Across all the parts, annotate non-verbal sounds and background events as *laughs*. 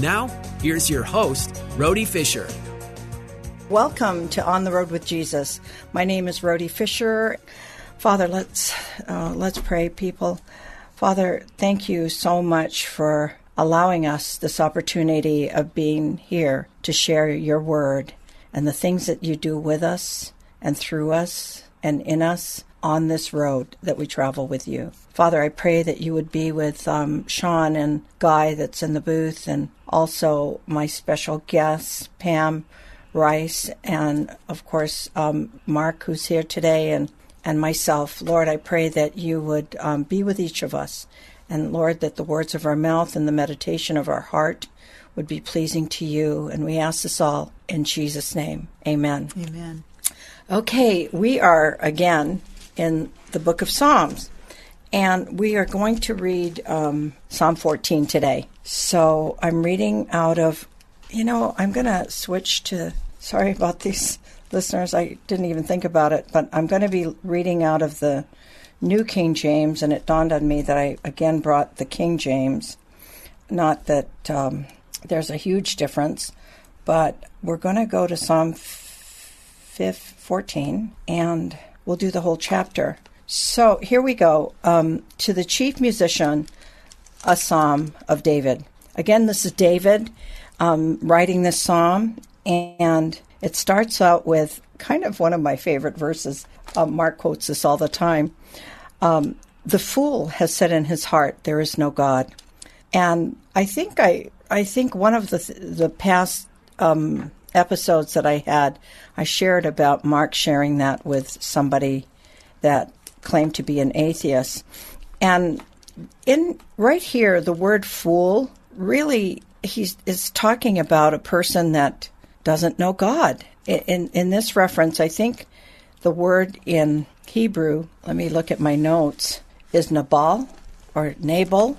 Now, here's your host, Rhody Fisher. Welcome to On the Road with Jesus. My name is Rhody Fisher. Father, let's uh, let's pray, people. Father, thank you so much for allowing us this opportunity of being here to share your word and the things that you do with us and through us and in us on this road that we travel with you. Father, I pray that you would be with um, Sean and Guy that's in the booth, and also my special guests, Pam Rice, and of course, um, Mark, who's here today, and, and myself. Lord, I pray that you would um, be with each of us. And Lord, that the words of our mouth and the meditation of our heart would be pleasing to you. And we ask this all in Jesus' name. Amen. Amen. Okay, we are again in the book of Psalms. And we are going to read um, Psalm 14 today. So I'm reading out of, you know, I'm going to switch to, sorry about these *laughs* listeners, I didn't even think about it, but I'm going to be reading out of the New King James, and it dawned on me that I again brought the King James. Not that um, there's a huge difference, but we're going to go to Psalm 14 and we'll do the whole chapter. So here we go. Um, to the chief musician, a psalm of David. Again, this is David um, writing this psalm, and it starts out with kind of one of my favorite verses. Uh, Mark quotes this all the time. Um, the fool has said in his heart, "There is no God," and I think I I think one of the the past um, episodes that I had, I shared about Mark sharing that with somebody that claimed to be an atheist. And in right here, the word fool really he's is talking about a person that doesn't know God. In in this reference, I think the word in Hebrew, let me look at my notes, is Nabal or Nabal,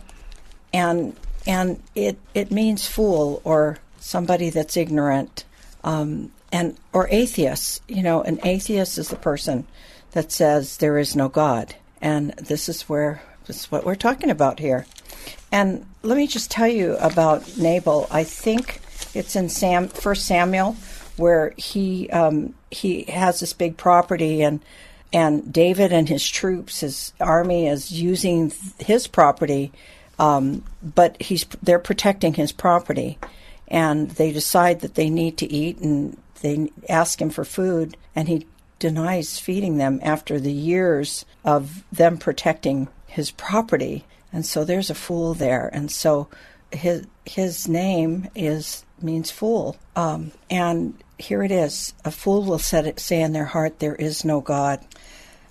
and and it it means fool or somebody that's ignorant um, and or atheist. You know, an atheist is the person that says there is no God, and this is where this is what we're talking about here. And let me just tell you about Nabal. I think it's in Sam First Samuel where he um, he has this big property and and David and his troops, his army, is using his property, um, but he's they're protecting his property and they decide that they need to eat and they ask him for food and he denies feeding them after the years of them protecting his property. And so there's a fool there. And so his his name is means fool. Um, and here it is. A fool will it, say in their heart there is no god.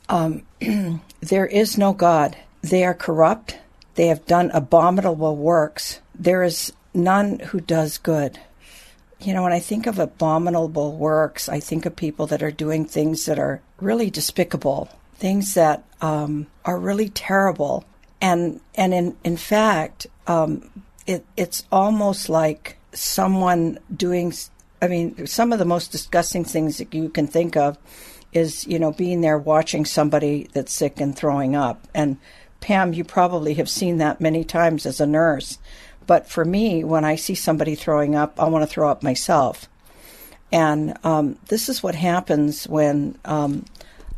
Um, *clears throat* there is no god. They are corrupt. They have done abominable works. There is none who does good. You know, when I think of abominable works, I think of people that are doing things that are really despicable, things that um, are really terrible, and and in in fact, um, it it's almost like someone doing. I mean, some of the most disgusting things that you can think of is you know being there watching somebody that's sick and throwing up. And Pam, you probably have seen that many times as a nurse but for me, when I see somebody throwing up, I want to throw up myself. And um, this is what happens when um,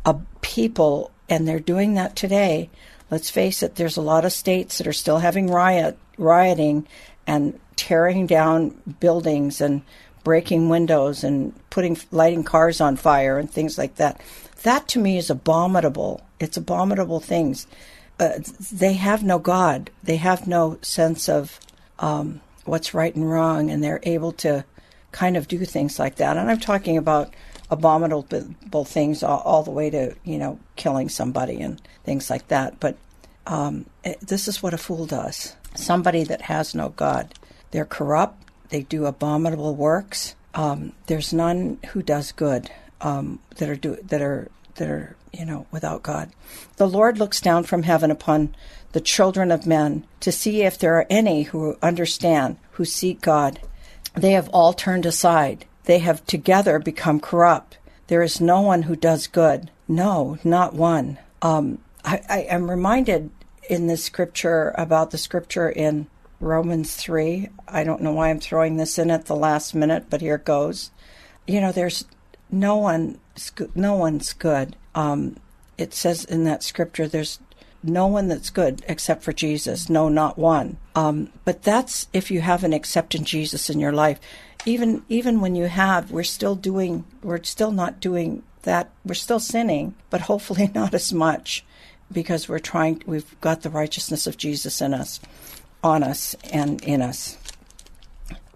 a people, and they're doing that today. Let's face it, there's a lot of states that are still having riot rioting and tearing down buildings and breaking windows and putting lighting cars on fire and things like that. That to me is abominable. It's abominable things. Uh, they have no God. They have no sense of um, what's right and wrong, and they're able to kind of do things like that. And I'm talking about abominable things all, all the way to you know killing somebody and things like that. But um, it, this is what a fool does. Somebody that has no God. They're corrupt. They do abominable works. Um, there's none who does good um, that are do, that are that are you know without God. The Lord looks down from heaven upon the children of men to see if there are any who understand, who seek God. They have all turned aside. They have together become corrupt. There is no one who does good. No, not one. Um, I, I am reminded in this scripture about the scripture in Romans 3. I don't know why I'm throwing this in at the last minute, but here it goes. You know, there's no one, no one's good. Um, it says in that scripture, there's no one that's good except for Jesus. No, not one. Um, but that's if you haven't accepted Jesus in your life. Even even when you have, we're still doing. We're still not doing that. We're still sinning, but hopefully *laughs* not as much, because we're trying. We've got the righteousness of Jesus in us, on us, and in us.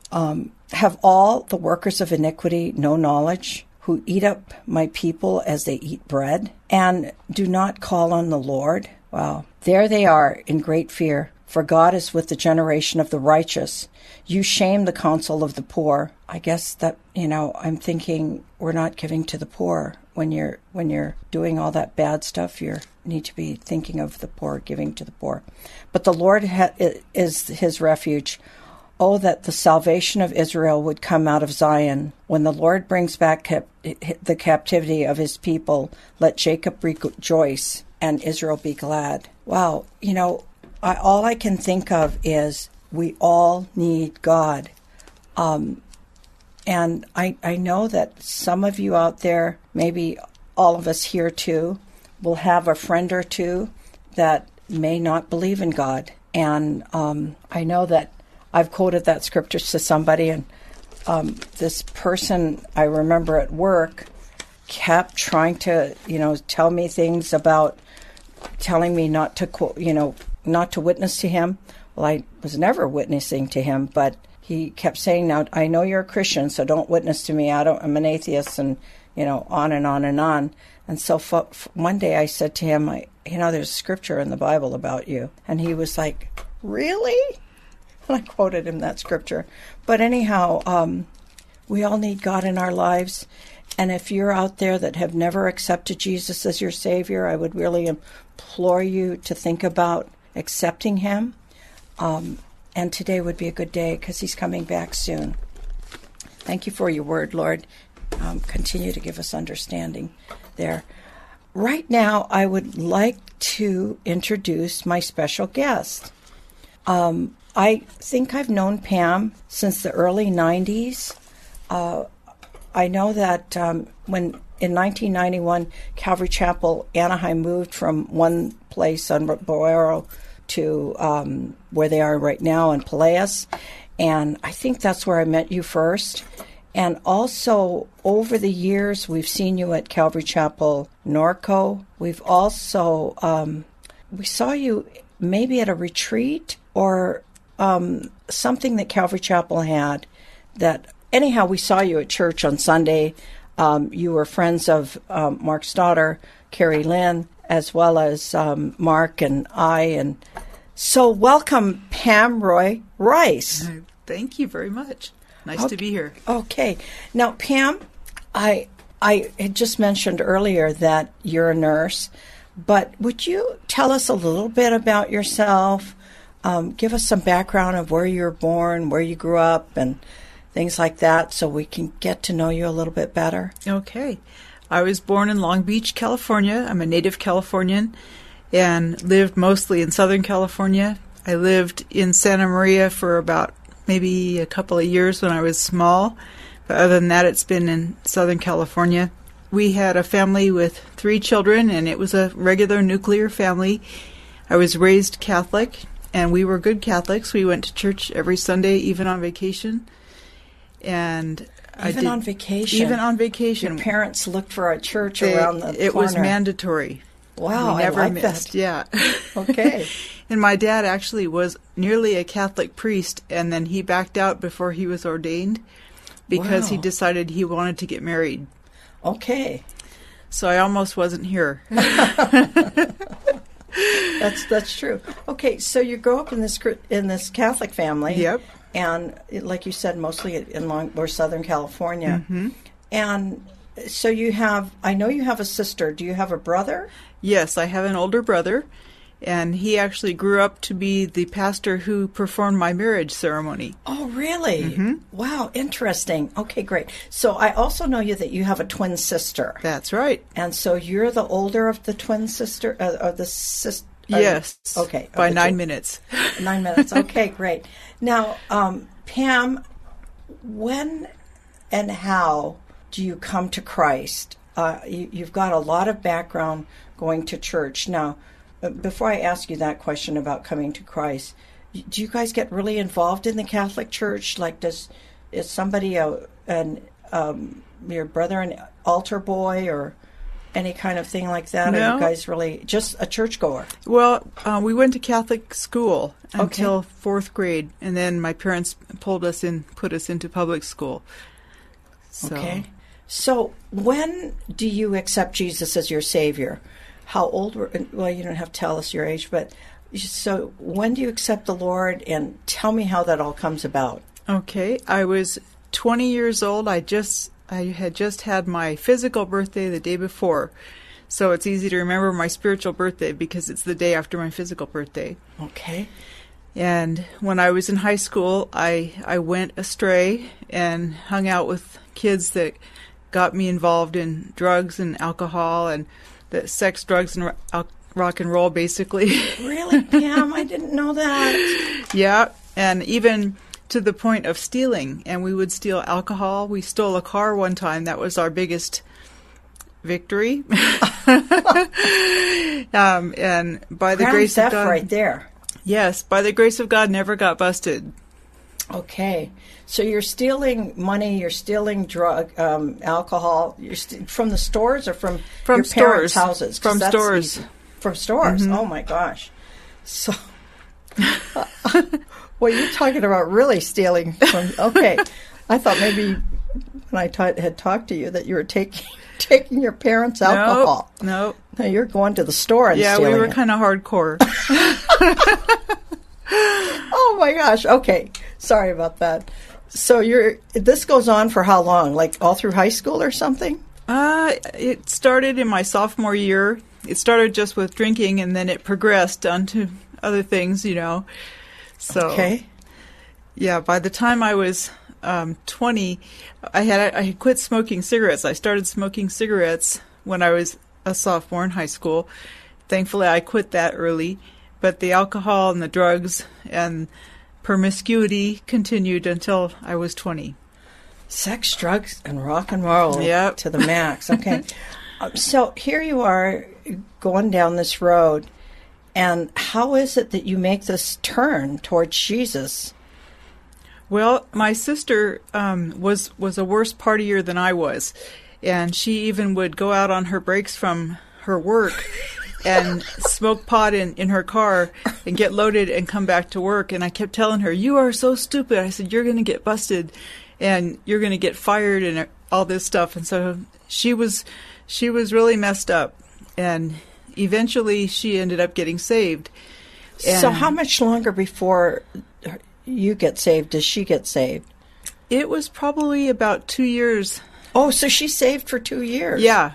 Um, have all the workers of iniquity no knowledge? Who eat up my people as they eat bread, and do not call on the Lord? Wow. There they are in great fear, for God is with the generation of the righteous. You shame the counsel of the poor. I guess that, you know, I'm thinking we're not giving to the poor. When you're when you're doing all that bad stuff, you need to be thinking of the poor, giving to the poor. But the Lord ha- is his refuge. Oh, that the salvation of Israel would come out of Zion. When the Lord brings back cap- the captivity of his people, let Jacob rejoice and Israel be glad. Wow, you know, I, all I can think of is we all need God. Um, and I, I know that some of you out there, maybe all of us here too, will have a friend or two that may not believe in God. And um, I know that I've quoted that scripture to somebody, and um, this person I remember at work kept trying to, you know, tell me things about telling me not to, you know, not to witness to him. Well, I was never witnessing to him, but he kept saying, "Now I know you're a Christian, so don't witness to me. I don't. I'm an atheist," and you know, on and on and on. And so one day I said to him, I, "You know, there's scripture in the Bible about you," and he was like, "Really?" And I quoted him that scripture. But anyhow, um, we all need God in our lives. And if you're out there that have never accepted Jesus as your Savior, I would really implore you to think about accepting Him. Um, and today would be a good day because He's coming back soon. Thank you for your word, Lord. Um, continue to give us understanding there. Right now, I would like to introduce my special guest. Um, I think I've known Pam since the early 90s. Uh, I know that um, when in 1991, Calvary Chapel Anaheim moved from one place on Boero to um, where they are right now in Peleas. And I think that's where I met you first. And also, over the years, we've seen you at Calvary Chapel Norco. We've also, um, we saw you maybe at a retreat or um, something that Calvary Chapel had that, anyhow, we saw you at church on Sunday um, you were friends of um, Mark's daughter, Carrie Lynn, as well as um, Mark and I. And so, welcome, Pam Roy Rice. Thank you very much. Nice okay. to be here. Okay. Now, Pam, I I had just mentioned earlier that you're a nurse, but would you tell us a little bit about yourself? Um, give us some background of where you were born, where you grew up, and things like that, so we can get to know you a little bit better. Okay. I was born in Long Beach, California. I'm a native Californian and lived mostly in Southern California. I lived in Santa Maria for about maybe a couple of years when I was small, but other than that, it's been in Southern California. We had a family with three children, and it was a regular nuclear family. I was raised Catholic, and we were good Catholics. We went to church every Sunday, even on vacation. And Even did- on vacation. even on vacation, Your parents looked for a church they- around the it was mandatory. Wow, we never I like missed. that. Yeah. *laughs* Okay. *laughs* and my dad actually was nearly a Catholic priest, and then he backed out before he was ordained because he decided he wanted to get married. Okay. So I almost wasn't here. *laughs* That's that's true. Okay, so you grow up in this in this Catholic family. Yep. And like you said, mostly in Long or Southern California. Mm-hmm. And so you have. I know you have a sister. Do you have a brother? yes, I have an older brother, and he actually grew up to be the pastor who performed my marriage ceremony. Oh, really? Mm-hmm. Wow, interesting. Okay, great. So I also know you that you have a twin sister, That's right. and so you're the older of the twin sister, uh, of the sister. yes. Okay. By nine two. minutes. Nine minutes. *laughs* Okay, great. Now, um, Pam, when and how do you come to Christ? Uh, you, you've got a lot of background going to church. Now, uh, before I ask you that question about coming to Christ, do you guys get really involved in the Catholic Church? Like, does is somebody a an um, your brother an altar boy or any kind of thing like that? Are No. you guys really just a churchgoer? Well, uh, we went to Catholic school Okay. until fourth grade, and then my parents pulled us in, put us into public school. So, Okay. So when do you accept Jesus as your Savior? How old were, well, you don't have to tell us your age, but so when do you accept the Lord and tell me how that all comes about? Okay, I was 20 years old. I just I had just had my physical birthday the day before. So it's easy to remember my spiritual birthday because it's the day after my physical birthday. Okay. And when I was in high school, I I went astray and hung out with kids that got me involved in drugs and alcohol and the sex, drugs, and al- rock and roll, basically. Really, Pam? *laughs* I didn't know that. yeah, and even to the point of stealing. And we would steal alcohol. We stole a car one time. That was our biggest victory. *laughs* um, and by the grace of God, right there. yes, by the grace of God, never got busted. Okay. So you're stealing money, you're stealing drug, um, alcohol, you're st- from the stores or from, From your parents' stores. houses? From stores. From stores. Oh my gosh. So, *laughs* well, you're talking about really stealing from. Okay, I thought maybe when I had talked to you that you were taking *laughs* taking your parents' alcohol. No, No, you're going to the store and yeah, we were kind of hardcore. *laughs* *laughs* Oh my gosh. Okay. Sorry about that. So you're this goes on for how long? Like all through high school or something? uh, it started in my sophomore year. It started just with drinking, and then it progressed onto other things, you know. So Okay. Yeah, by the time I was um, 20, I had I had quit smoking cigarettes. I started smoking cigarettes when I was a sophomore in high school. Thankfully, I quit that early, but the alcohol and the drugs and promiscuity continued until I was 20. Sex, drugs, and rock and roll Yep. to the max. Okay. Um, *laughs* so here you are going down this road, and how is it that you make this turn towards Jesus? Well, my sister um, was was a worse partier than I was, and she even would go out on her breaks from her work *laughs* and smoke pot in, in her car and get loaded and come back to work. And I kept telling her, "You are so stupid." I said, "You're going to get busted, and you're going to get fired and all this stuff." And so she was she was really messed up, and eventually she ended up getting saved. so how much longer before you get saved does she get saved? It was probably about two years. Oh, so she saved for two years. Yeah,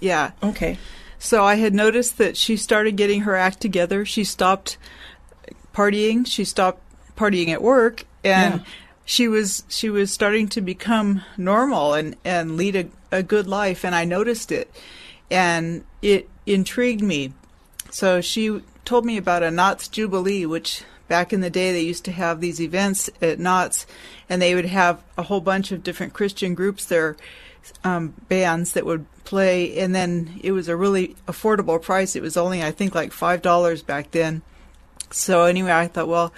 yeah. Okay. So I had noticed that she started getting her act together. She stopped partying. She stopped partying at work, and Yeah. she was she was starting to become normal and and lead a, a good life. And I noticed it, and it intrigued me. So she told me about a Knott's Jubilee, which back in the day they used to have these events at Knott's, and they would have a whole bunch of different Christian groups there, um, bands that would play, and then it was a really affordable price. It was only I think like five dollars back then, So anyway, I thought, well,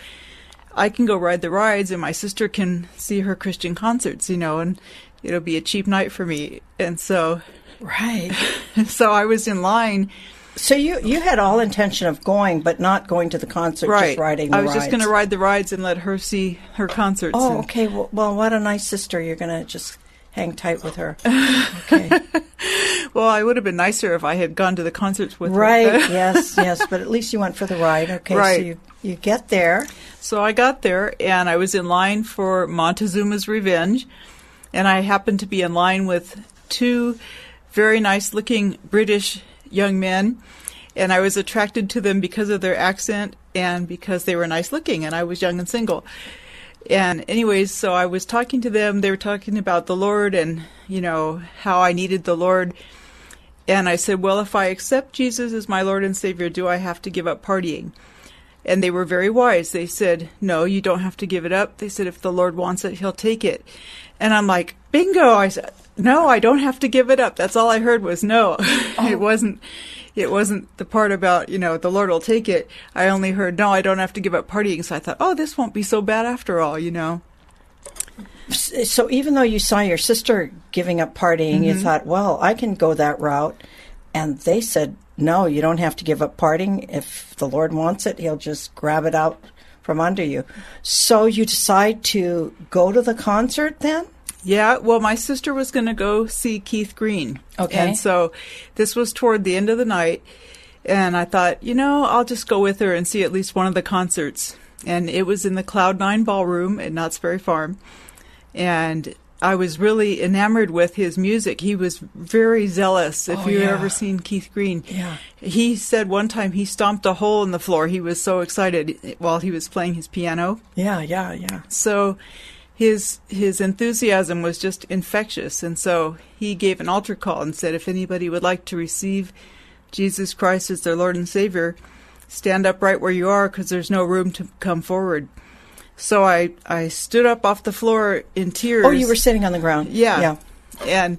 I can go ride the rides, and my sister can see her Christian concerts, you know, and it'll be a cheap night for me. And so, Right. *laughs* so I was in line. So you you had all intention of going, but not going to the concert, Right. just riding the I was just going to ride the rides and let her see her concerts. Oh, and- okay. Well, well, what a nice sister. You're going to just hang tight with her. *laughs* Okay. Well, I would have been nicer if I had gone to the concerts with right. her. *laughs* yes, yes. But at least you went for the ride. Okay. So Right. you, you get there. So I got there and I was in line for Montezuma's Revenge. And I happened to be in line with two very nice looking British young men. And I was attracted to them because of their accent and because they were nice looking and I was young and single. And anyways, so I was talking to them. They were talking about the Lord and, you know, how I needed the Lord. And I said, well, if I accept Jesus as my Lord and Savior, do I have to give up partying? And they were very wise. They said, No, you don't have to give it up. They said, If the Lord wants it, He'll take it. And I'm like, Bingo! I said, No, I don't have to give it up. That's all I heard was no. *laughs* it oh. wasn't. It wasn't the part about you know the Lord will take it. I only heard no, I don't have to give up partying. So I thought, oh, this won't be so bad after all, you know. So even though you saw your sister giving up partying, you mm-hmm. thought, well, I can go that route. And they said, no, you don't have to give up partying. If the Lord wants it, He'll just grab it out from under you. So you decide to go to the concert then? Yeah, well, my sister was going to go see Keith Green. Okay. And so this was toward the end of the night. And I thought, you know, I'll just go with her and see at least one of the concerts. And it was in the Cloud Nine Ballroom at Knott's Berry Farm. And I was really enamored with his music. He was very zealous. If Oh, you've yeah. ever seen Keith Green, Yeah. he said one time he stomped a hole in the floor. He was so excited while he was playing his piano. Yeah, yeah, yeah. So his his enthusiasm was just infectious, and so he gave an altar call and said, if anybody would like to receive Jesus Christ as their Lord and Savior, stand up right where you are, because there's no room to come forward. So I I stood up off the floor in tears. Oh, you were sitting on the ground. Yeah. Yeah. And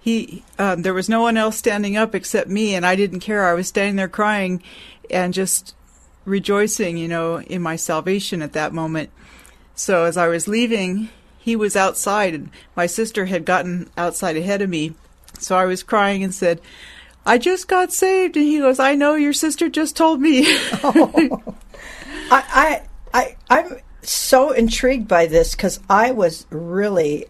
he, um, there was no one else standing up except me, and I didn't care. I was standing there crying and just rejoicing, you know, in my salvation at that moment. So as I was leaving, he was outside, and my sister had gotten outside ahead of me. So I was crying and said, I just got saved. And he goes, I know your sister just told me. *laughs* *laughs* I, I, I, I'm so intrigued by this because I was really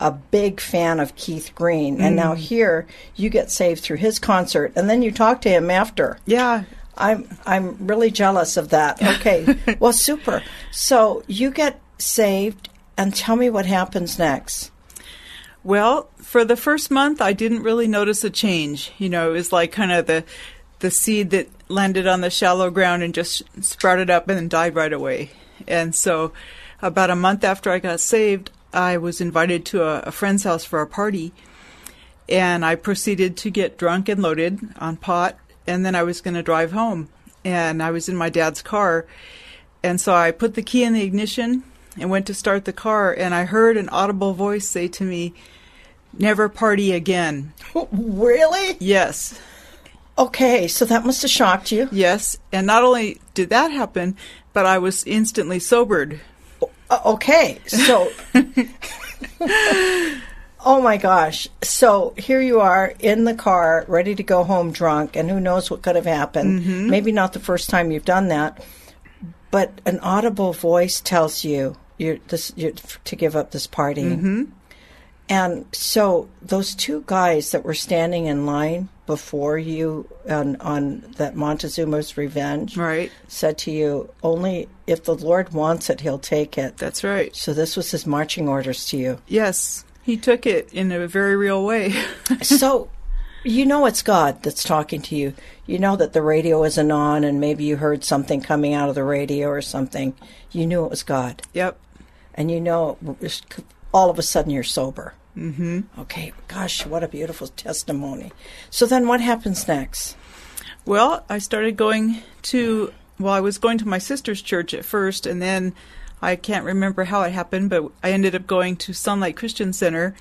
a big fan of Keith Green, and now mm. here you get saved through his concert, and then you talk to him after. yeah. I'm I'm really jealous of that. Okay, *laughs* well, super. So you get saved, and tell me what happens next. Well, for the first month, I didn't really notice a change. You know, it was like kind of the the seed that landed on the shallow ground and just sprouted up and then died right away. And so, about a month after I got saved, I was invited to a, a friend's house for a party, and I proceeded to get drunk and loaded on pot, and then I was going to drive home. And I was in my dad's car, and so I put the key in the ignition and went to start the car, and I heard an audible voice say to me, Never party again. Really? Yes, Okay, so that must have shocked you. yes. And not only did that happen, but I was instantly sobered. Uh, okay, so. *laughs* oh my gosh. So here you are in the car, ready to go home drunk, and who knows what could have happened. Maybe not the first time you've done that, but an audible voice tells you you're, this, you're to give up this party. Mm-hmm. And so those two guys that were standing in line before you on, on that Montezuma's Revenge Right. said to you, only if the Lord wants it, he'll take it. That's right. So this was his marching orders to you. Yes, he took it in a very real way. *laughs* so you know it's God that's talking to you. You know that the radio isn't on and maybe you heard something coming out of the radio or something. You knew it was God. yep. And you know all of a sudden you're sober. Mm-hmm. Okay, gosh, what a beautiful testimony. So then what happens next? Well, I started going to, well, I was going to my sister's church at first, and then I can't remember how it happened, but I ended up going to Sunlight Christian Center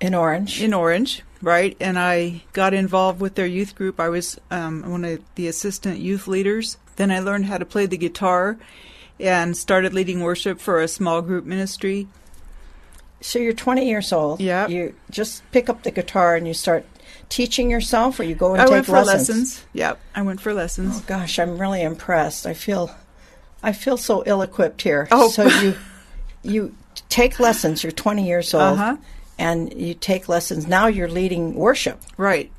In Orange? in Orange, right? And I got involved with their youth group. I was um, one of the assistant youth leaders Then I learned how to play the guitar and started leading worship for a small group ministry. So you're 20 years old. Yeah. You just pick up the guitar and you start teaching yourself, or you go and I take went for lessons. lessons. Yep, I went for lessons. Oh gosh, I'm really impressed. I feel, I feel so ill-equipped here. Oh. So you, you take lessons. You're 20 years old, Uh-huh. and you take lessons. Now you're leading worship. Right.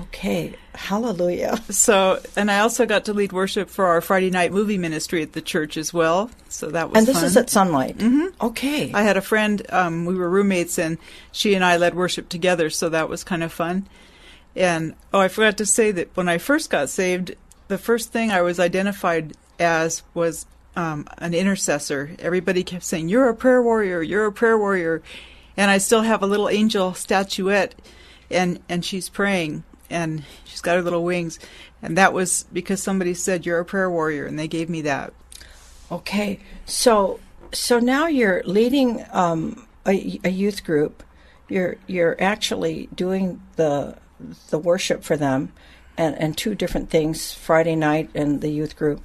Okay, hallelujah. *laughs* So, and I also got to lead worship for our Friday night movie ministry at the church as well. So that was And this fun. is at Sunlight. Mm-hmm. Okay. I had a friend, um, we were roommates, and she and I led worship together, so that was kind of fun. And oh, I forgot to say that when I first got saved, the first thing I was identified as was um, an intercessor. Everybody kept saying, You're a prayer warrior, you're a prayer warrior. And I still have a little angel statuette, and, and she's praying, and she's got her little wings. And that was because somebody said, You're a prayer warrior, and they gave me that. Okay, so so now you're leading um, a, a youth group. You're you're actually doing the the worship for them, and and two different things: Friday night and the youth group.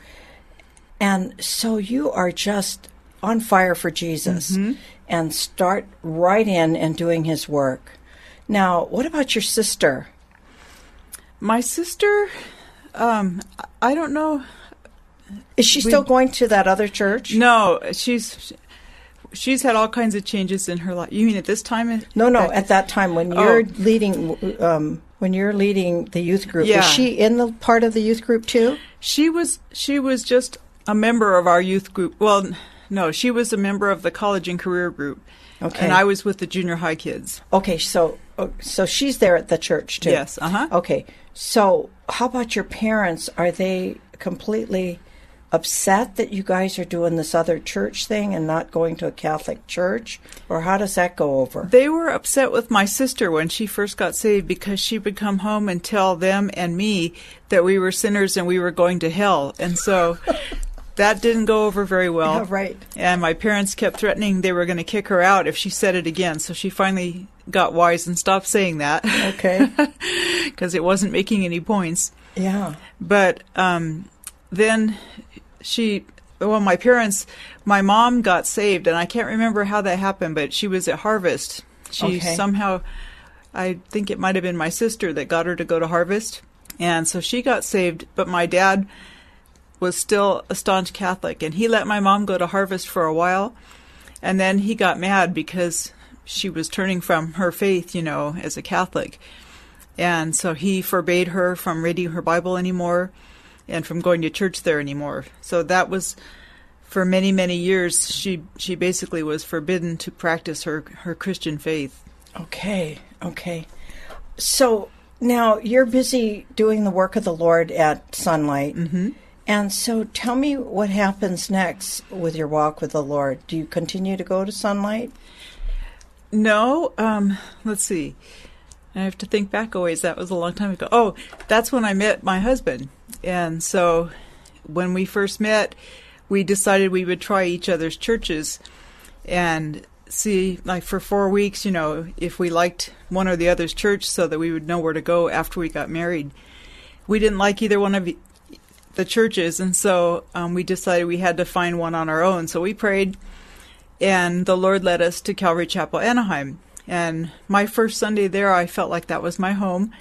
And so you are just on fire for Jesus, and start right in and doing His work. Now, what about your sister? My sister, um, I don't know. Is she We- still going to that other church? No, she's she's had all kinds of changes in her life. You mean at this time? No, no. At that time, when Oh. you're leading, um, when you're leading the youth group, Yeah. was she in the part of the youth group too? she was she was just a member of our youth group. Well, no, she was a member of the college and career group. Okay. And I was with the junior high kids. Okay, so oh, so she's there at the church too. Yes, uh-huh. Okay, so how about your parents? Are they completely upset that you guys are doing this other church thing and not going to a Catholic church, or how does that go over? They were upset with my sister when she first got saved because she would come home and tell them and me that we were sinners and we were going to hell. And so that didn't go over very well. Yeah, right. And my parents kept threatening they were going to kick her out if she said it again. So she finally got wise and stopped saying that Okay. *laughs* because it wasn't making any points. yeah. But um, then she, well, my parents, my mom got saved, and I can't remember how that happened, but she was at Harvest. She Okay. somehow, I think it might have been my sister that got her to go to Harvest. And so she got saved, but my dad was still a staunch Catholic, and he let my mom go to Harvest for a while. And then he got mad because she was turning from her faith, you know, as a Catholic. And so he forbade her from reading her Bible anymore and from going to church there anymore. So that was for many, many years she she basically was forbidden to practice her, her Christian faith. Okay, okay. So now you're busy doing the work of the Lord at Sunlight. Mm-hmm. And so tell me what happens next with your walk with the Lord. Do you continue to go to Sunlight? No, um, let's see. I have to think back a ways. That was a long time ago. Oh, that's when I met my husband. And so when we first met, we decided we would try each other's churches and see, like, for four weeks, you know, if we liked one or the other's church so that we would know where to go after we got married. We didn't like either one of the churches, and so um, we decided we had to find one on our own. So we prayed and the Lord led us to Calvary Chapel, Anaheim. And my first Sunday there, I felt like that was my home.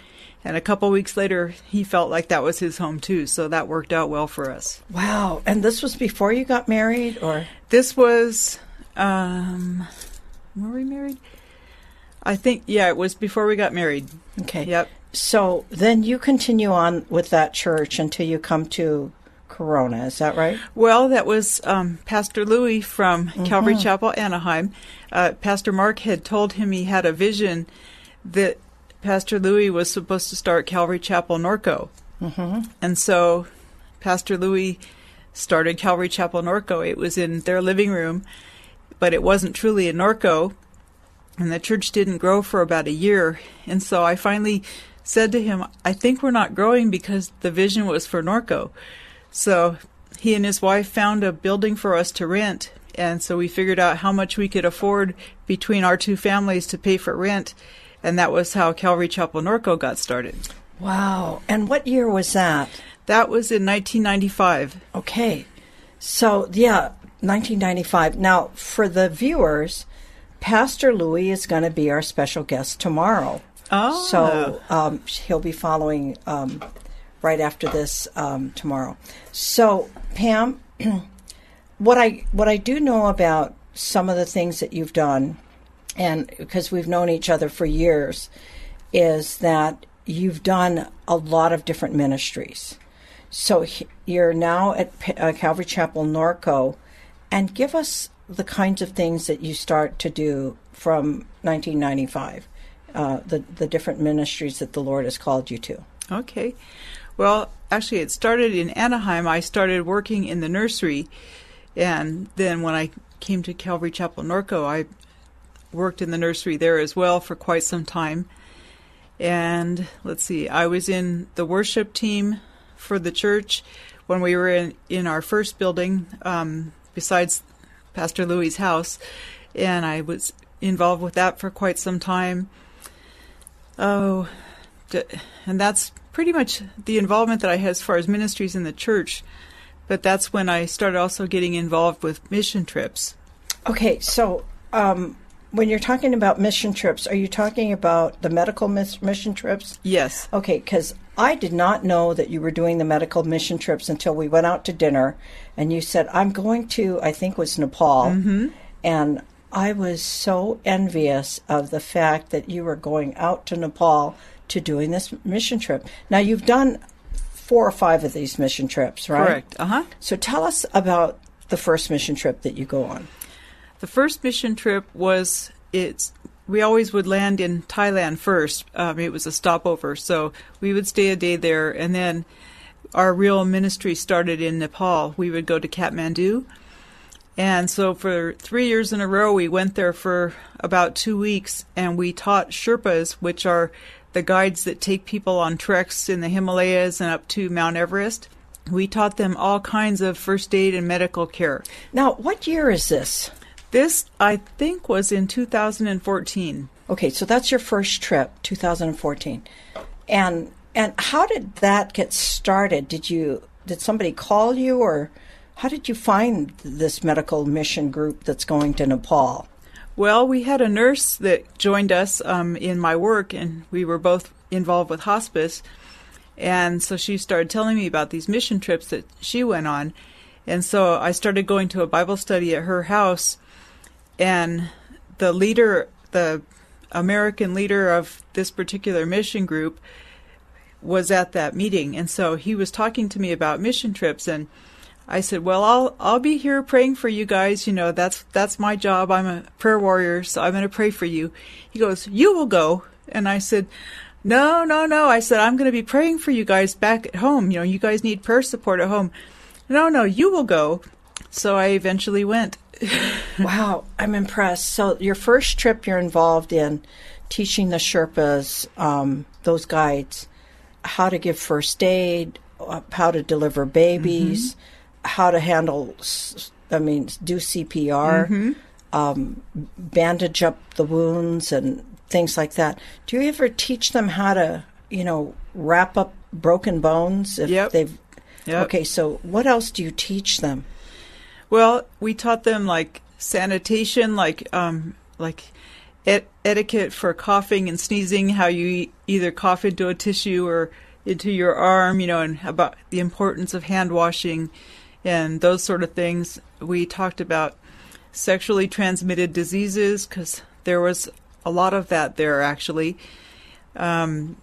And a couple weeks later, he felt like that was his home too. So that worked out well for us. Wow. And this was before you got married or This was, um, were we married? I think, yeah, it was before we got married. Okay. Yep. So then you continue on with that church until you come to Corona, is that right? Well, that was um, Pastor Louis from Calvary Chapel, Anaheim. Uh, Pastor Mark had told him he had a vision that Pastor Louis was supposed to start Calvary Chapel Norco. Mm-hmm. And so Pastor Louis started Calvary Chapel Norco. It was in their living room, but it wasn't truly in Norco. And the church didn't grow for about a year. And so I finally said to him, I think we're not growing because the vision was for Norco. So he and his wife found a building for us to rent. And so we figured out how much we could afford between our two families to pay for rent. And that was how Calvary Chapel Norco got started. Wow. And what year was that? That was in 1995. Okay. So, yeah, 1995. Now, for the viewers, Pastor Louis is going to be our special guest tomorrow. Oh. So um, he'll be following um, right after this um, tomorrow. So, Pam, *clears throat* what I what I do know about some of the things that you've done, and because we've known each other for years, is that you've done a lot of different ministries. So he- you're now at P- uh, Calvary Chapel Norco, and give us the kinds of things that you start to do from 1995, uh, the the different ministries that the Lord has called you to. Okay. Well, actually, it started in Anaheim. I started working in the nursery, and then when I came to Calvary Chapel Norco, I worked in the nursery there as well for quite some time. And let's see, I was in the worship team for the church when we were in, in our first building, um, besides Pastor Louis' house, and I was involved with that for quite some time. Oh, and that's pretty much the involvement that I had as far as ministries in the church. But that's when I started also getting involved with mission trips. Okay, so um, when you're talking about mission trips, are you talking about the medical mis- mission trips? Yes. Okay, because I did not know that you were doing the medical mission trips until we went out to dinner, and you said, "I'm going to," I think was Nepal, mm-hmm. and I was so envious of the fact that you were going out to Nepal to doing this mission trip. Now you've done four or five of these mission trips, right? Correct. Uh huh. So tell us about the first mission trip that you go on. The first mission trip was it's we always would land in Thailand first. Um, it was a stopover, so we would stay a day there, and then our real ministry started in Nepal. We would go to Kathmandu, and so for three years in a row, we went there for about two weeks, and we taught Sherpas, which are the guides that take people on treks in the Himalayas and up to Mount Everest. We taught them all kinds of first aid and medical care. Now, what year is this? This, I think, was in 2014. Okay, so that's your first trip, 2014. And and how did that get started? Did you did somebody call you or how did you find this medical mission group that's going to Nepal? Well, we had a nurse that joined us um, in my work, and we were both involved with hospice. And so she started telling me about these mission trips that she went on. And so I started going to a Bible study at her house, and the leader, the American leader of this particular mission group, was at that meeting. And so he was talking to me about mission trips and I said, "Well, I'll I'll be here praying for you guys. You know, that's that's my job. I'm a prayer warrior, so I'm going to pray for you." He goes, "You will go." And I said, "No, no, no." I said, "I'm going to be praying for you guys back at home. You know, you guys need prayer support at home." "No, no, you will go." So I eventually went. *laughs* wow, I'm impressed. So your first trip you're involved in teaching the Sherpas, um, those guides, how to give first aid, uh, how to deliver babies, mm-hmm. How to handle, I mean, do CPR, mm-hmm. um, bandage up the wounds and things like that. Do you ever teach them how to, you know, wrap up broken bones if yep. they've? Yep. Okay, so what else do you teach them? Well, we taught them like sanitation, like um, like et- etiquette for coughing and sneezing, how you either cough into a tissue or into your arm, you know, and about the importance of hand washing and those sort of things. We talked about sexually transmitted diseases because there was a lot of that there actually. Um,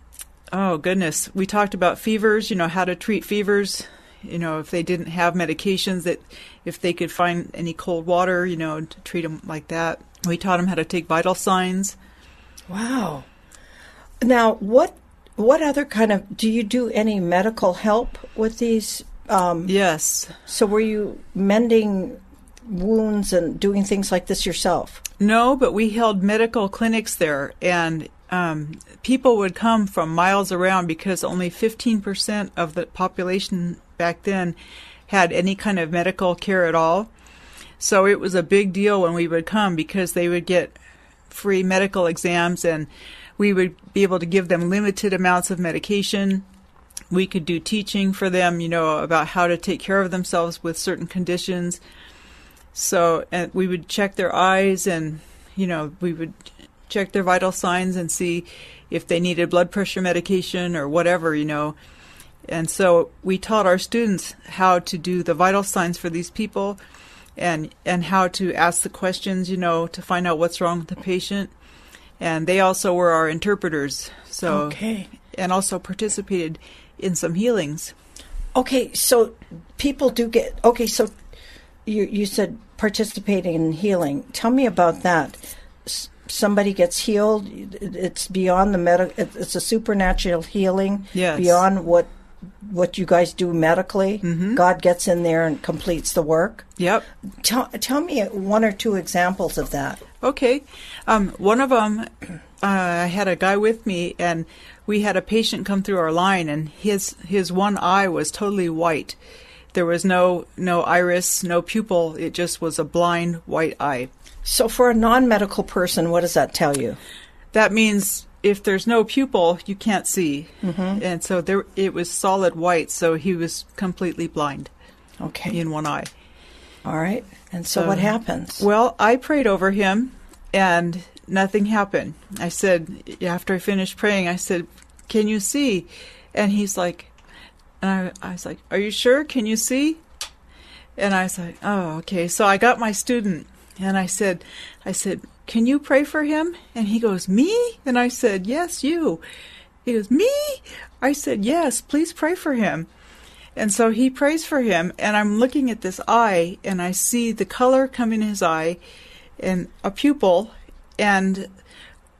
oh goodness, we talked about fevers, you know, how to treat fevers. You know, if they didn't have medications, that if they could find any cold water, you know, to treat them like that. We taught them how to take vital signs. Wow. Now, what what other kind of do you do any medical help with these? Um, yes. So, were you mending wounds and doing things like this yourself? No, but we held medical clinics there, and um, people would come from miles around because only 15% of the population back then had any kind of medical care at all. So it was a big deal when we would come because they would get free medical exams and we would be able to give them limited amounts of medication. We could do teaching for them, you know, about how to take care of themselves with certain conditions. So, and we would check their eyes and, you know, we would check their vital signs and see if they needed blood pressure medication or whatever, you know. And so we taught our students how to do the vital signs for these people and and how to ask the questions, you know, to find out what's wrong with the patient. And they also were our interpreters. So Okay. and also participated in some healings. Okay, so people do get okay. So you you said participating in healing. Tell me about that. S- somebody gets healed. It's beyond the medical. It's a supernatural healing. Yes. Beyond what what you guys do medically. Mm-hmm. God gets in there and completes the work. Yep. Tell tell me one or two examples of that. Okay. Um, one of them, uh, I had a guy with me, and we had a patient come through our line, and his his one eye was totally white. There was no no iris, no pupil. It just was a blind white eye. So for a non medical person, what does that tell you? That means if there's no pupil, you can't see. Mm-hmm. And so there, it was solid white. So he was completely blind Okay. in one eye. All right. And so what happens? Well, I prayed over him and nothing happened. I said, after I finished praying, I said, Can you see? And he's like, and I, I was like, Are you sure? Can you see? And I was like, Oh, okay. So I got my student and I said, I said, Can you pray for him? And he goes, Me? And I said, Yes, you. He goes, Me? I said, Yes, please pray for him. And so he prays for him, and I'm looking at this eye, and I see the color come in his eye and a pupil, and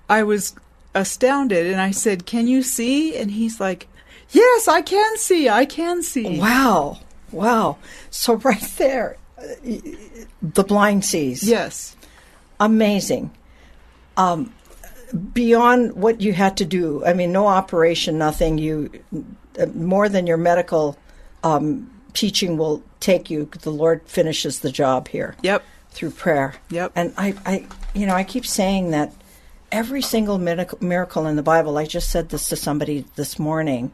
I was astounded, and I said, Can you see? And he's like, Yes, I can see, I can see. Wow. Wow. So *laughs* right there, the blind sees. Yes. Amazing. Um, beyond what you had to do, I mean, no operation, nothing. You uh, more than your medical um, teaching will take you. The Lord finishes the job here. Yep. Through prayer. Yep. And I, I, you know, I keep saying that every single miracle, in the Bible. I just said this to somebody this morning.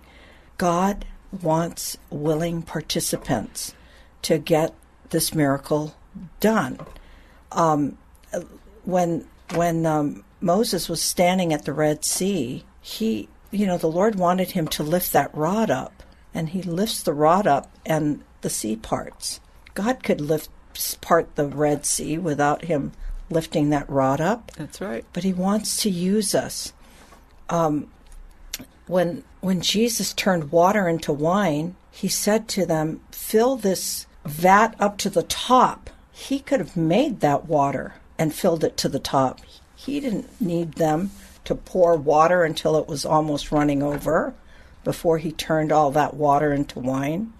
God wants willing participants to get this miracle done. Um, when when um, Moses was standing at the Red Sea, he, you know, the Lord wanted him to lift that rod up, and he lifts the rod up, and the sea parts. God could lift part the Red Sea without him lifting that rod up That's right. but he wants to use us. Um, when when Jesus turned water into wine, he said to them, "Fill this vat up to the top." He could have made that water and filled it to the top. He didn't need them to pour water until it was almost running over before he turned all that water into wine.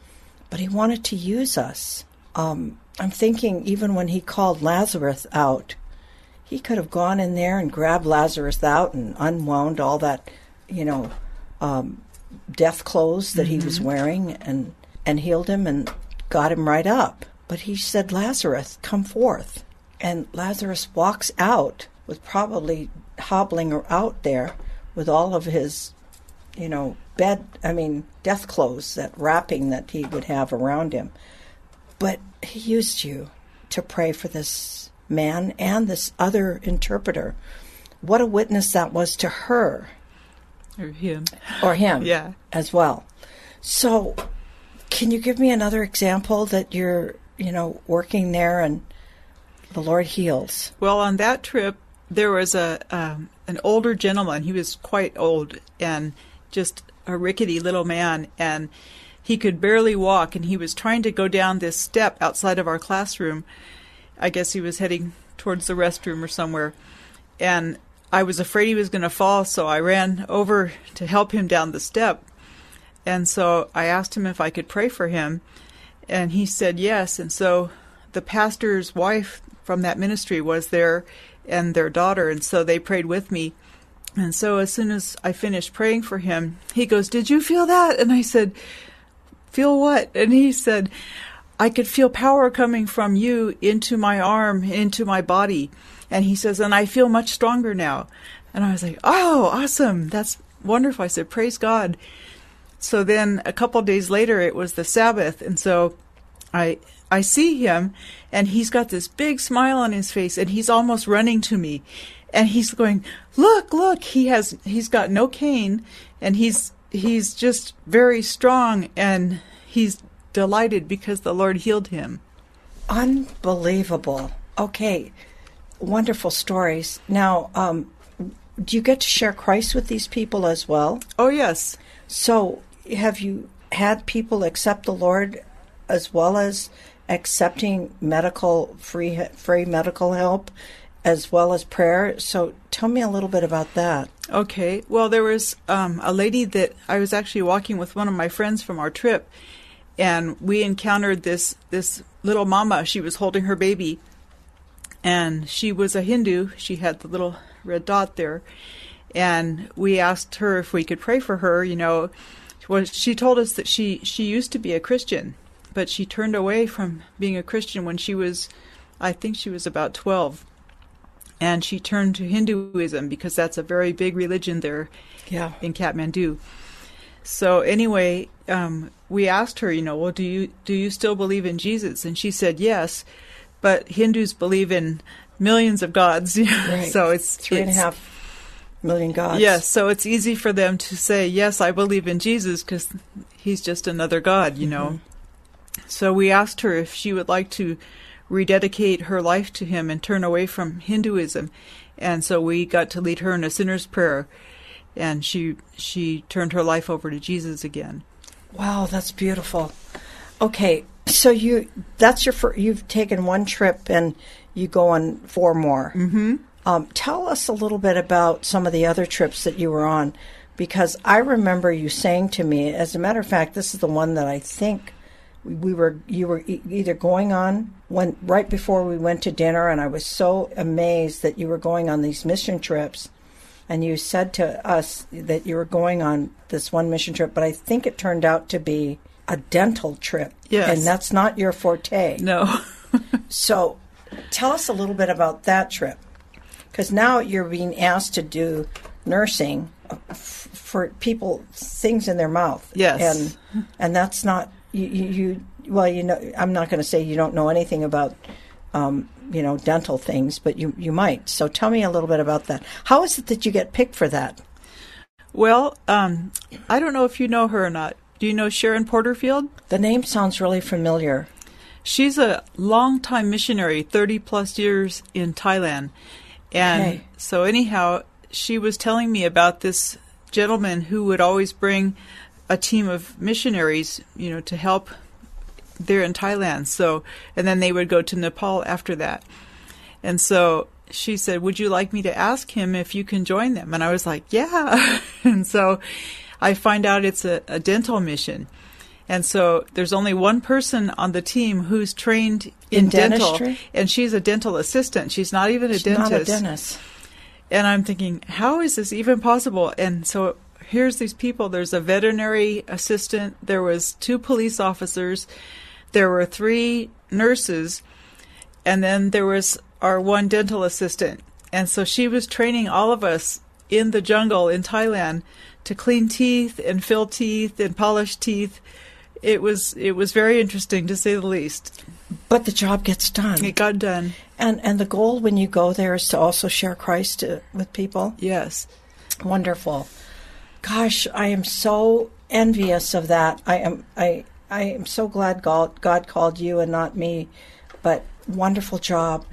But he wanted to use us. Um, I'm thinking even when he called Lazarus out, he could have gone in there and grabbed Lazarus out and unwound all that, you know, um, death clothes that he was wearing and and healed him and got him right up. But he said, Lazarus, come forth. And Lazarus walks out with probably hobbling out there with all of his, you know, bed, I mean, death clothes, that wrapping that he would have around him. But he used you to pray for this man and this other interpreter. What a witness that was to her Or him. or him Yeah. as well. So, can you give me another example that you're, you know, working there and the Lord heals? Well, on that trip, there was a um, an older gentleman. He was quite old and just a rickety little man, and he could barely walk. And he was trying to go down this step outside of our classroom. I guess he was heading towards the restroom or somewhere, and I was afraid he was going to fall, so I ran over to help him down the step. And so I asked him if I could pray for him, and he said yes. And so the pastor's wife from that ministry was there and their daughter, and so they prayed with me. And so as soon as I finished praying for him, he goes, Did you feel that? And I said, Feel what? And he said, I could feel power coming from you into my arm, into my body. And he says, And I feel much stronger now. And I was like, Oh, awesome. That's wonderful. I said, Praise God. so then a couple days later, it was the Sabbath, and so I I see him, and he's got this big smile on his face, and he's almost running to me, and he's going, "Look, look!" He has he's got no cane, and he's he's just very strong, and he's delighted because the Lord healed him. Unbelievable. Okay, wonderful stories. Now, um, do you get to share Christ with these people as well? Oh yes. So, have you had people accept the Lord as well as accepting medical free free medical help as well as prayer? So, tell me a little bit about that. Okay. Well, there was um, a lady that I was actually walking with one of my friends from our trip, and we encountered this this little mama. She was holding her baby, and she was a Hindu. She had the little red dot there, and we asked her if we could pray for her. You know, well, she told us that she she used to be a Christian, but she turned away from being a Christian when she was, I think she was about twelve, and she turned to Hinduism because that's a very big religion there Yeah. in Kathmandu. So anyway, um, we asked her, you know, well, do you do you still believe in Jesus? And she said yes, but Hindus believe in millions of gods. *laughs* Right. so it's Three and a half million gods. Yes, so it's easy for them to say, yes, I believe in Jesus because he's just another God, you know. So we asked her if she would like to rededicate her life to him and turn away from Hinduism. And so we got to lead her in a sinner's prayer and she she turned her life over to Jesus again. Wow, that's beautiful. Okay, so you that's your fir- you've taken one trip and you go on four more. Mm-hmm. Um, tell us a little bit about some of the other trips that you were on, because I remember you saying to me. As a matter of fact, this is the one that I think we, we were you were e- either going on when right before we went to dinner, and I was so amazed that you were going on these mission trips and you said to us that you were going on this one mission trip, but I think it turned out to be a dental trip. Yes. And that's not your forte. No. *laughs* So tell us a little bit about that trip. Because now you're being asked to do nursing uh, f- for people, things in their mouth. Yes. And, and that's not, you, you well, you know, I'm not going to say you don't know anything about um, you know, dental things, but you, you might. So tell me a little bit about that. How is it that you get picked for that? well, um, I don't know if you know her or not. Do you know Sharon Porterfield? The name sounds really familiar. She's a long-time missionary, 30 plus years in Thailand. And Okay. so, anyhow, she was telling me about this gentleman who would always bring a team of missionaries, you know, to help there in Thailand. So, and then they would go to Nepal after that. And so she said, Would you like me to ask him if you can join them? And I was like, Yeah. *laughs* and so I find out it's a, a dental mission. And so there's only one person on the team who's trained in, In dental, dentistry? and she's a dental assistant. She's not even a She's dentist. not a dentist. And I'm thinking, how is this even possible? And so here's these people. There's a veterinary assistant. There was two police officers. There were three nurses, and then there was our one dental assistant. And so she was training all of us in the jungle in Thailand to clean teeth and fill teeth and polish teeth. It was it was very interesting to say the least. But the job gets done. It got done. And and the goal when you go there is to also share Christ uh, with people. Yes. Wonderful. Gosh, I am so envious of that. I am I I am so glad God God called you and not me. But wonderful job.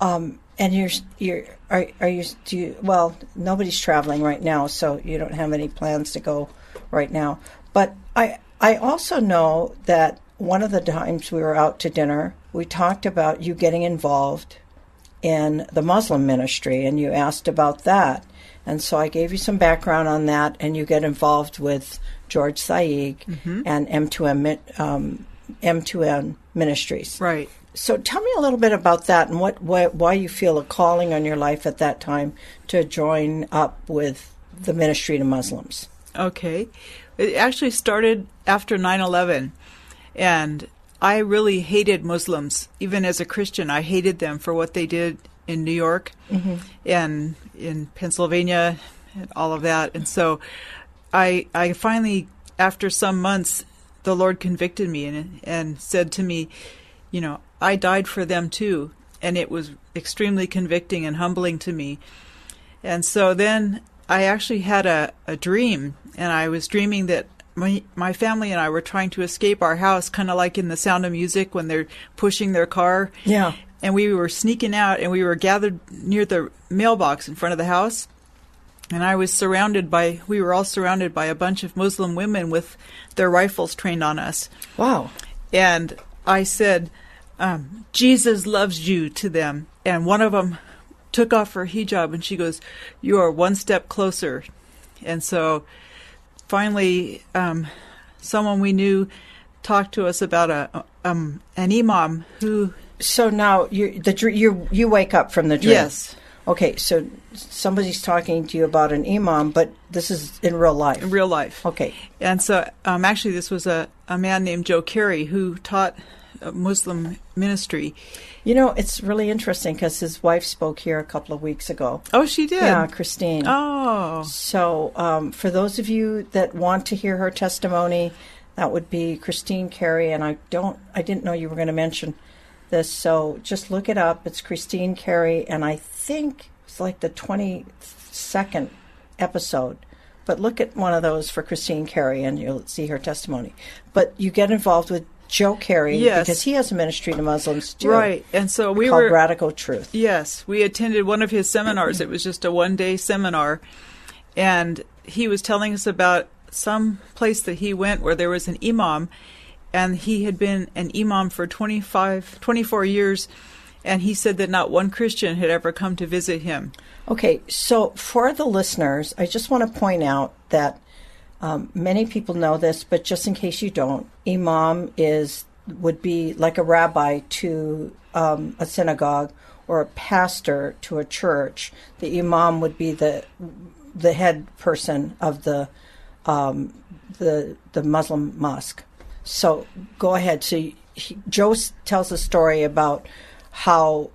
Um, and you're you're are are you do you, well? Nobody's traveling right now, so you don't have any plans to go right now. But I I also know that one of the times we were out to dinner, we talked about you getting involved in the Muslim ministry, and you asked about that. And so I gave you some background on that, and you get involved with George Saieg and M2M, um, M2M Ministries. Right. So tell me a little bit about that and what, why, why you feel a calling on your life at that time to join up with the ministry to Muslims. Okay. It actually started after 9 11. And I really hated Muslims. Even as a Christian, I hated them for what they did in New York mm-hmm. and in Pennsylvania and all of that. And so I, I finally after some months, the Lord convicted me and and said to me, you know, I died for them too, and it was extremely convicting and humbling to me. And so then I actually had a, a dream, and I was dreaming that my my family and I were trying to escape our house, kind of like in The Sound of Music when they're pushing their car. Yeah. And we were sneaking out, and we were gathered near the mailbox in front of the house. And I was surrounded by, we were all surrounded by a bunch of Muslim women with their rifles trained on us. Wow. And I said, um, Jesus loves you to them. And one of them took off her hijab and she goes, You are one step closer. And so finally, um, someone we knew talked to us about a um, an imam who. So now you the you you wake up from the dream. Yes. Okay, so somebody's talking to you about an imam, but this is in real life. In real life. Okay. And so, um, actually, this was a, a man named Joe Carey who taught Muslim ministry. You know, it's really interesting because his wife spoke here a couple of weeks ago. Oh, she did? Yeah, Christine. Oh. So, um, for those of you that want to hear her testimony, that would be Christine Carey. And I don't, I didn't know you were going to mention this. So just look it up. It's Christine Carey. And I think it's like the 22nd episode. But look at one of those for Christine Carey and you'll see her testimony. But you get involved with Joe Carey Yes. because he has a ministry to Muslims too. Right. And so we called were. Radical Truth. Yes, we attended one of his seminars. It was just a one day seminar. And he was telling us about some place that he went where there was an imam, and he had been an imam for 25, 24 years. And he said that not one Christian had ever come to visit him. Okay, so for the listeners, I just want to point out that um, many people know this, but just in case you don't, imam is would be like a rabbi to um, a synagogue or a pastor to a church. The imam would be the the head person of the um, the the Muslim mosque. So go ahead. So he, Joe tells a story about how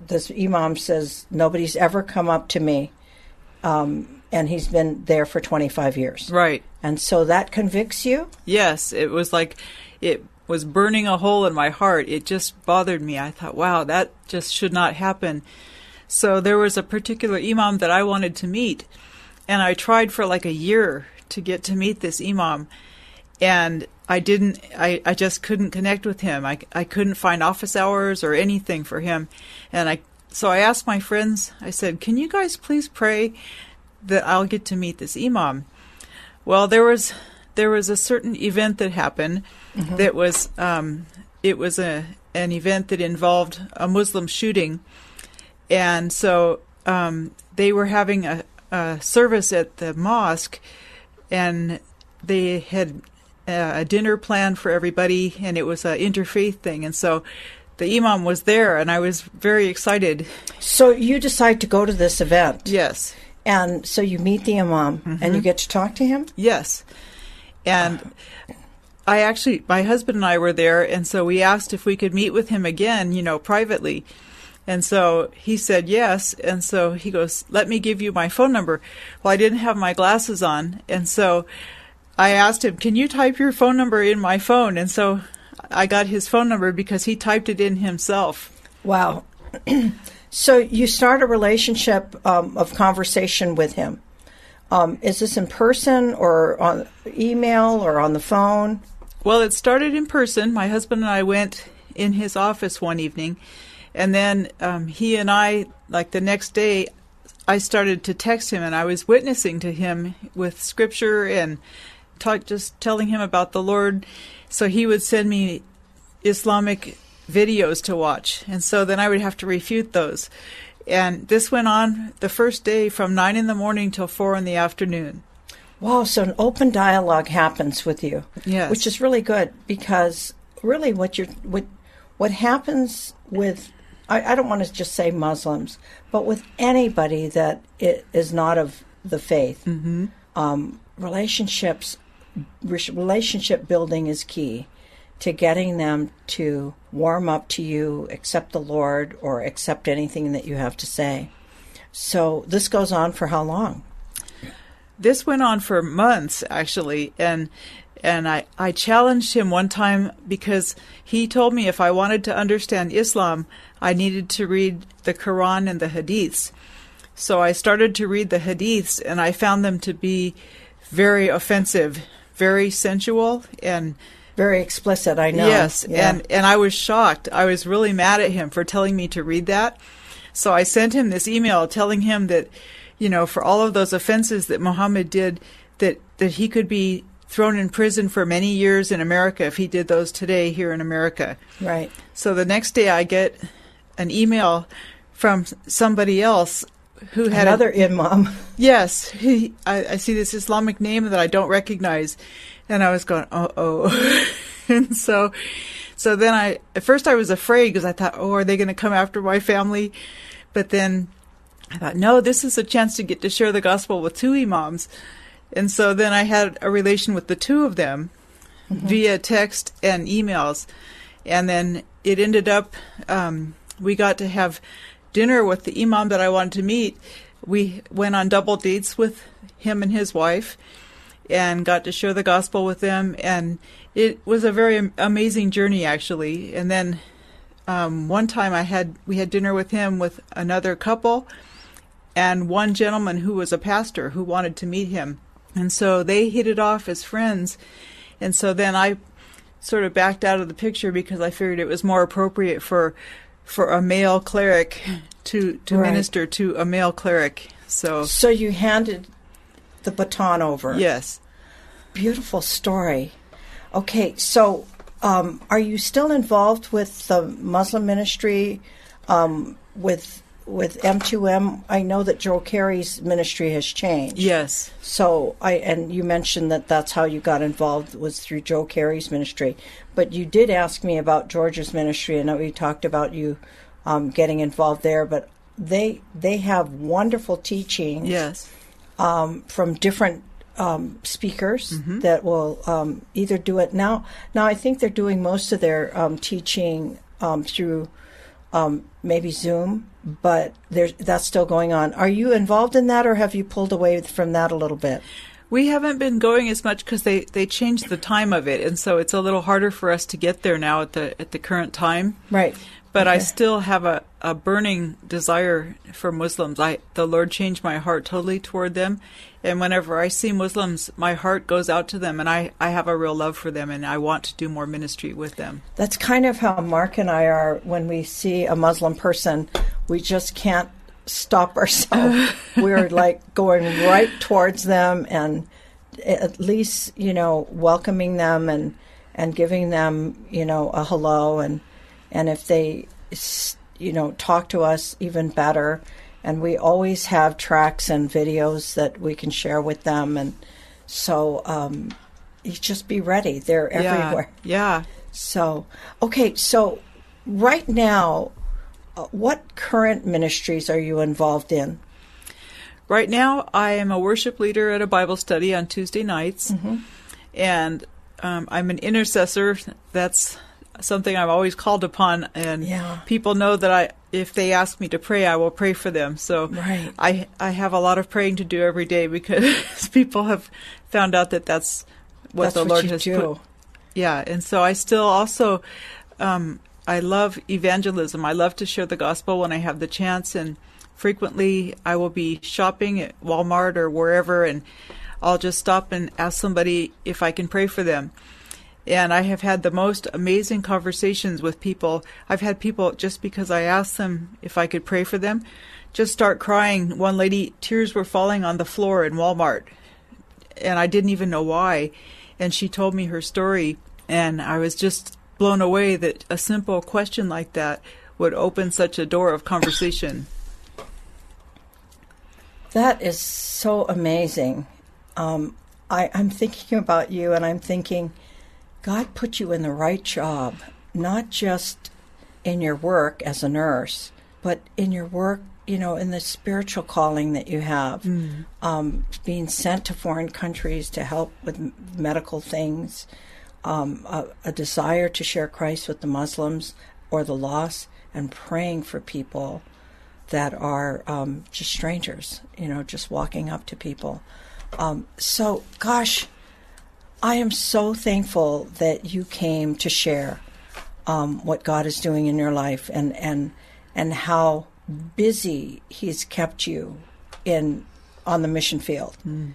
this imam says nobody's ever come up to me, um, and he's been there for 25 years. Right. And so that convicts you. Yes, it was like it was burning a hole in my heart. It just bothered me. I thought, wow, that just should not happen. So there was a particular imam that I wanted to meet, and I tried for like a year to get to meet this imam, and I didn't. I, I just couldn't connect with him. I, I couldn't find office hours or anything for him, and I so I asked my friends. I said, "Can you guys please pray that I'll get to meet this imam?" Well, there was there was a certain event that happened that was um, it was a an event that involved a Muslim shooting, and so um, they were having a, a service at the mosque, and they had a dinner plan for everybody, and it was an interfaith thing, and so. The imam was there, and I was very excited. So you decide to go to this event. Yes, And so you meet the imam and you mm-hmm. get to talk to him? Yes. And I actually, my husband and I were there, and so we asked if we could meet with him again, you know, privately. And so he said yes. And so he goes, Let me give you my phone number. Well, I didn't have my glasses on. And so I asked him, Can you type your phone number in my phone? And so I got his phone number because he typed it in himself. Wow. *clears throat* so you start a relationship um, of conversation with him. Um, is this in person or on email or on the phone? Well, it started in person. My husband and I went in his office one evening, and then um, he and I, like the next day, I started to text him, and I was witnessing to him with scripture and talk, just telling him about the Lord. So he would send me Islamic videos to watch, and so then I would have to refute those. And this went on the first day from nine in the morning till four in the afternoon. Wow, so an open dialogue happens with you. Yes. Which is really good because really what you're what what happens with I, I don't want to just say Muslims, but with anybody that i- not of the faith, um, relationships re- relationship building is key to getting them to warm up to you, accept the Lord, or accept anything that you have to say. So this goes on for how long? this went on for months actually, and and I I challenged him one time because he told me if I wanted to understand Islam, I needed to read the Quran and the Hadiths. So I started to read the Hadiths, and I found them to be very offensive, very sensual, and Very explicit, I know. Yes, Yeah. and and I was shocked. I was really mad at him for telling me to read that. So I sent him this email telling him that, you know, for all of those offenses that Muhammad did, that that he could be thrown in prison for many years in America if he did those today here in America. right. So the next day I get an email from somebody else who had a- Another imam. Yes, he, I, I see this Islamic name that I don't recognize, and I was going, oh, oh, *laughs* and so, so then I at first I was afraid because I thought, oh, are they going to come after my family? But then I thought, no, this is a chance to get to share the gospel with two imams, and so then I had a relation with the two of them via text and emails, and then it ended up um, we got to have dinner with the imam that I wanted to meet. We went on double dates with him and his wife, and got to share the gospel with them, and it was a very amazing journey actually. And then um, one time I had we had dinner with him with another couple, and one gentleman who was a pastor who wanted to meet him. And so they hit it off as friends. And so then I sort of backed out of the picture because I figured it was more appropriate for for a male cleric to to Right. minister to a male cleric. So So you handed the baton over. yes. Beautiful story. Okay, so um, are you still involved with the Muslim ministry um, with with M2M? I know that Joe Carey's ministry has changed. Yes. So I and you mentioned that that's how you got involved was through Joe Carey's ministry, but you did ask me about George's ministry, and we talked about you um, getting involved there. But they they have wonderful teaching Yes. um, from different um, speakers that will um, either do it now. Now I think they're doing most of their um, teaching um, through um, maybe Zoom, but there's that's still going on. Are you involved in that, or have you pulled away from that a little bit? We haven't been going as much because they, they changed the time of it, and so it's a little harder for us to get there now at the at the current time. Right. But I still have a, a burning desire for Muslims. I the Lord changed my heart totally toward them, and whenever I see Muslims, my heart goes out to them, and I, I have a real love for them, and I want to do more ministry with them. That's kind of how Mark and I are when we see a Muslim person. We just can't stop ourselves. *laughs* We're like going right towards them and at least, you know, welcoming them and and giving them, you know, a hello and and if they you know, talk to us even better. And we always have tracks and videos that we can share with them and so um you just be ready. They're everywhere. Yeah. So, okay, so right now, uh, what current ministries are you involved in? Right now, I am a worship leader at a Bible study on Tuesday nights, and um, I'm an intercessor. That's something I'm always called upon, and Yeah. people know that I, if they ask me to pray, I will pray for them. So Right. I I have a lot of praying to do every day because *laughs* people have found out that that's what That's the what Lord has do. put. Yeah, and so I still also um, I love evangelism. I love to share the gospel when I have the chance, and frequently I will be shopping at Walmart or wherever, and I'll just stop and ask somebody if I can pray for them. And I have had the most amazing conversations with people. I've had people just because I asked them if I could pray for them, just start crying. One lady, tears were falling on the floor in Walmart, and I didn't even know why. And she told me her story, and I was just blown away that a simple question like that would open such a door of conversation. That is so amazing. Um, I, I'm thinking about you and I'm thinking, God put you in the right job, not just in your work as a nurse, but in your work, you know, in the spiritual calling that you have, um, being sent to foreign countries to help with medical things, um, a, a desire to share Christ with the Muslims or the lost, and praying for people that are um, just strangers, you know, just walking up to people. Um, so, gosh, I am so thankful that you came to share um, what God is doing in your life and and and how busy He's kept you in on the mission field. Mm.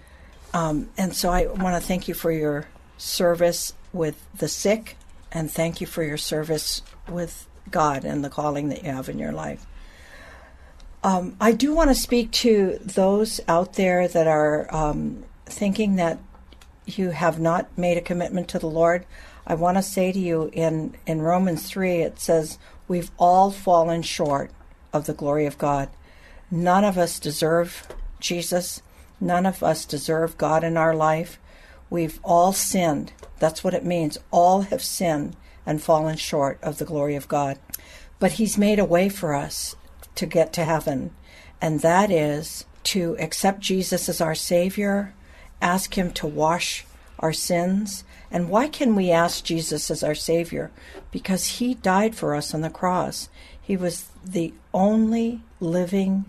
Um, and so I want to thank you for your service with the sick, and thank you for your service with God and the calling that you have in your life. Um, I do want to speak to those out there that are um, thinking that you have not made a commitment to the Lord. I want to say to you in, in Romans 3, it says, We've all fallen short of the glory of God. None of us deserve Jesus. None of us deserve God in our life. We've all sinned. That's what it means. All have sinned and fallen short of the glory of God. But He's made a way for us to get to heaven, and that is to accept Jesus as our Savior, ask Him to wash our sins. And why can we ask Jesus as our Savior? Because He died for us on the cross. He was the only living,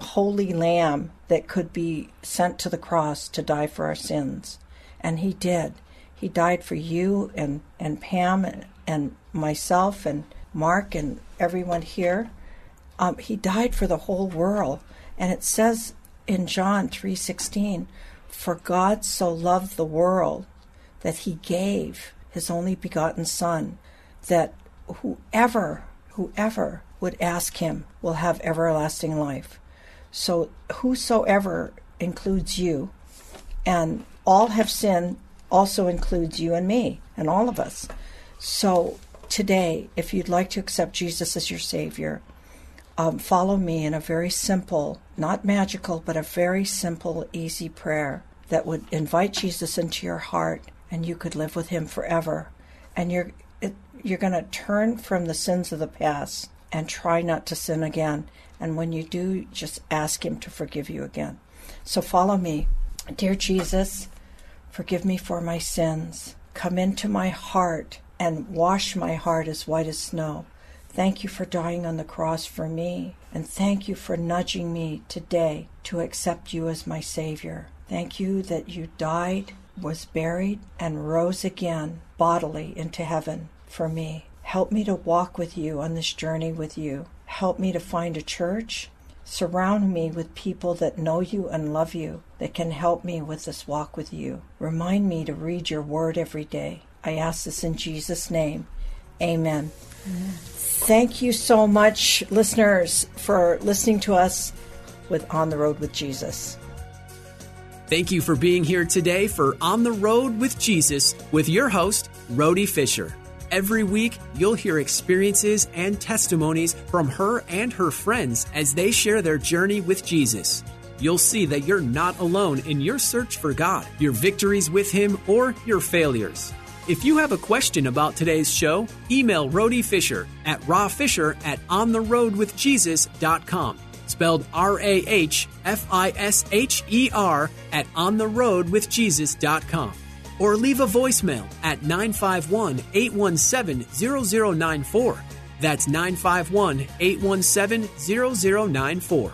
holy lamb that could be sent to the cross to die for our sins. And He did. He died for you and, and Pam and, and myself and Mark and everyone here. Um, he died for the whole world. And it says in John 3:16, "For God so loved the world that he gave his only begotten son that whoever whoever would ask him will have everlasting life." So whosoever includes you and all have sinned also includes you and me and all of us. So today, if you'd like to accept Jesus as your Savior, um, follow me in a very simple, not magical, but a very simple, easy prayer that would invite Jesus into your heart and you could live with Him forever. And you're, it, you're going to turn from the sins of the past and try not to sin again. And when you do, just ask Him to forgive you again. So follow me. Dear Jesus, forgive me for my sins. Come into my heart and wash my heart as white as snow. Thank you for dying on the cross for me, and thank you for nudging me today to accept you as my Savior. Thank you that you died, was buried, and rose again bodily into heaven for me. Help me to walk with you on this journey with you. Help me to find a church. Surround me with people that know you and love you, that can help me with this walk with you. Remind me to read your word every day. I ask this in Jesus' name. Amen. Amen. Thank you so much, listeners, for listening to us with On the Rhode with Jesus. Thank you for being here today for On the Rhode with Jesus with your host, Rhody Fisher. Every week, you'll hear experiences and testimonies from her and her friends as they share their journey with Jesus. You'll see that you're not alone in your search for God, your victories with Him, or your failures. If you have a question about today's show, email Rhody Fisher at rawfisher at ontherhodewithjesus.com. Spelled R A H F I S H E R at ontherhodewithjesus.com. Or leave a voicemail at 951 817 0094. That's 951 817 0094.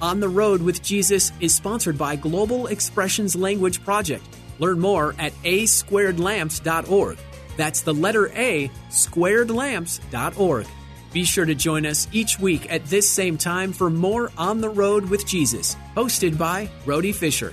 On the Rhode with Jesus is sponsored by Global Expressions Language Project Learn more at a squared asquaredlamps.org. That's the letter A, squared squaredlamps.org. Be sure to join us each week at this same time for more On the Rhode with Jesus, hosted by Rhody Fisher.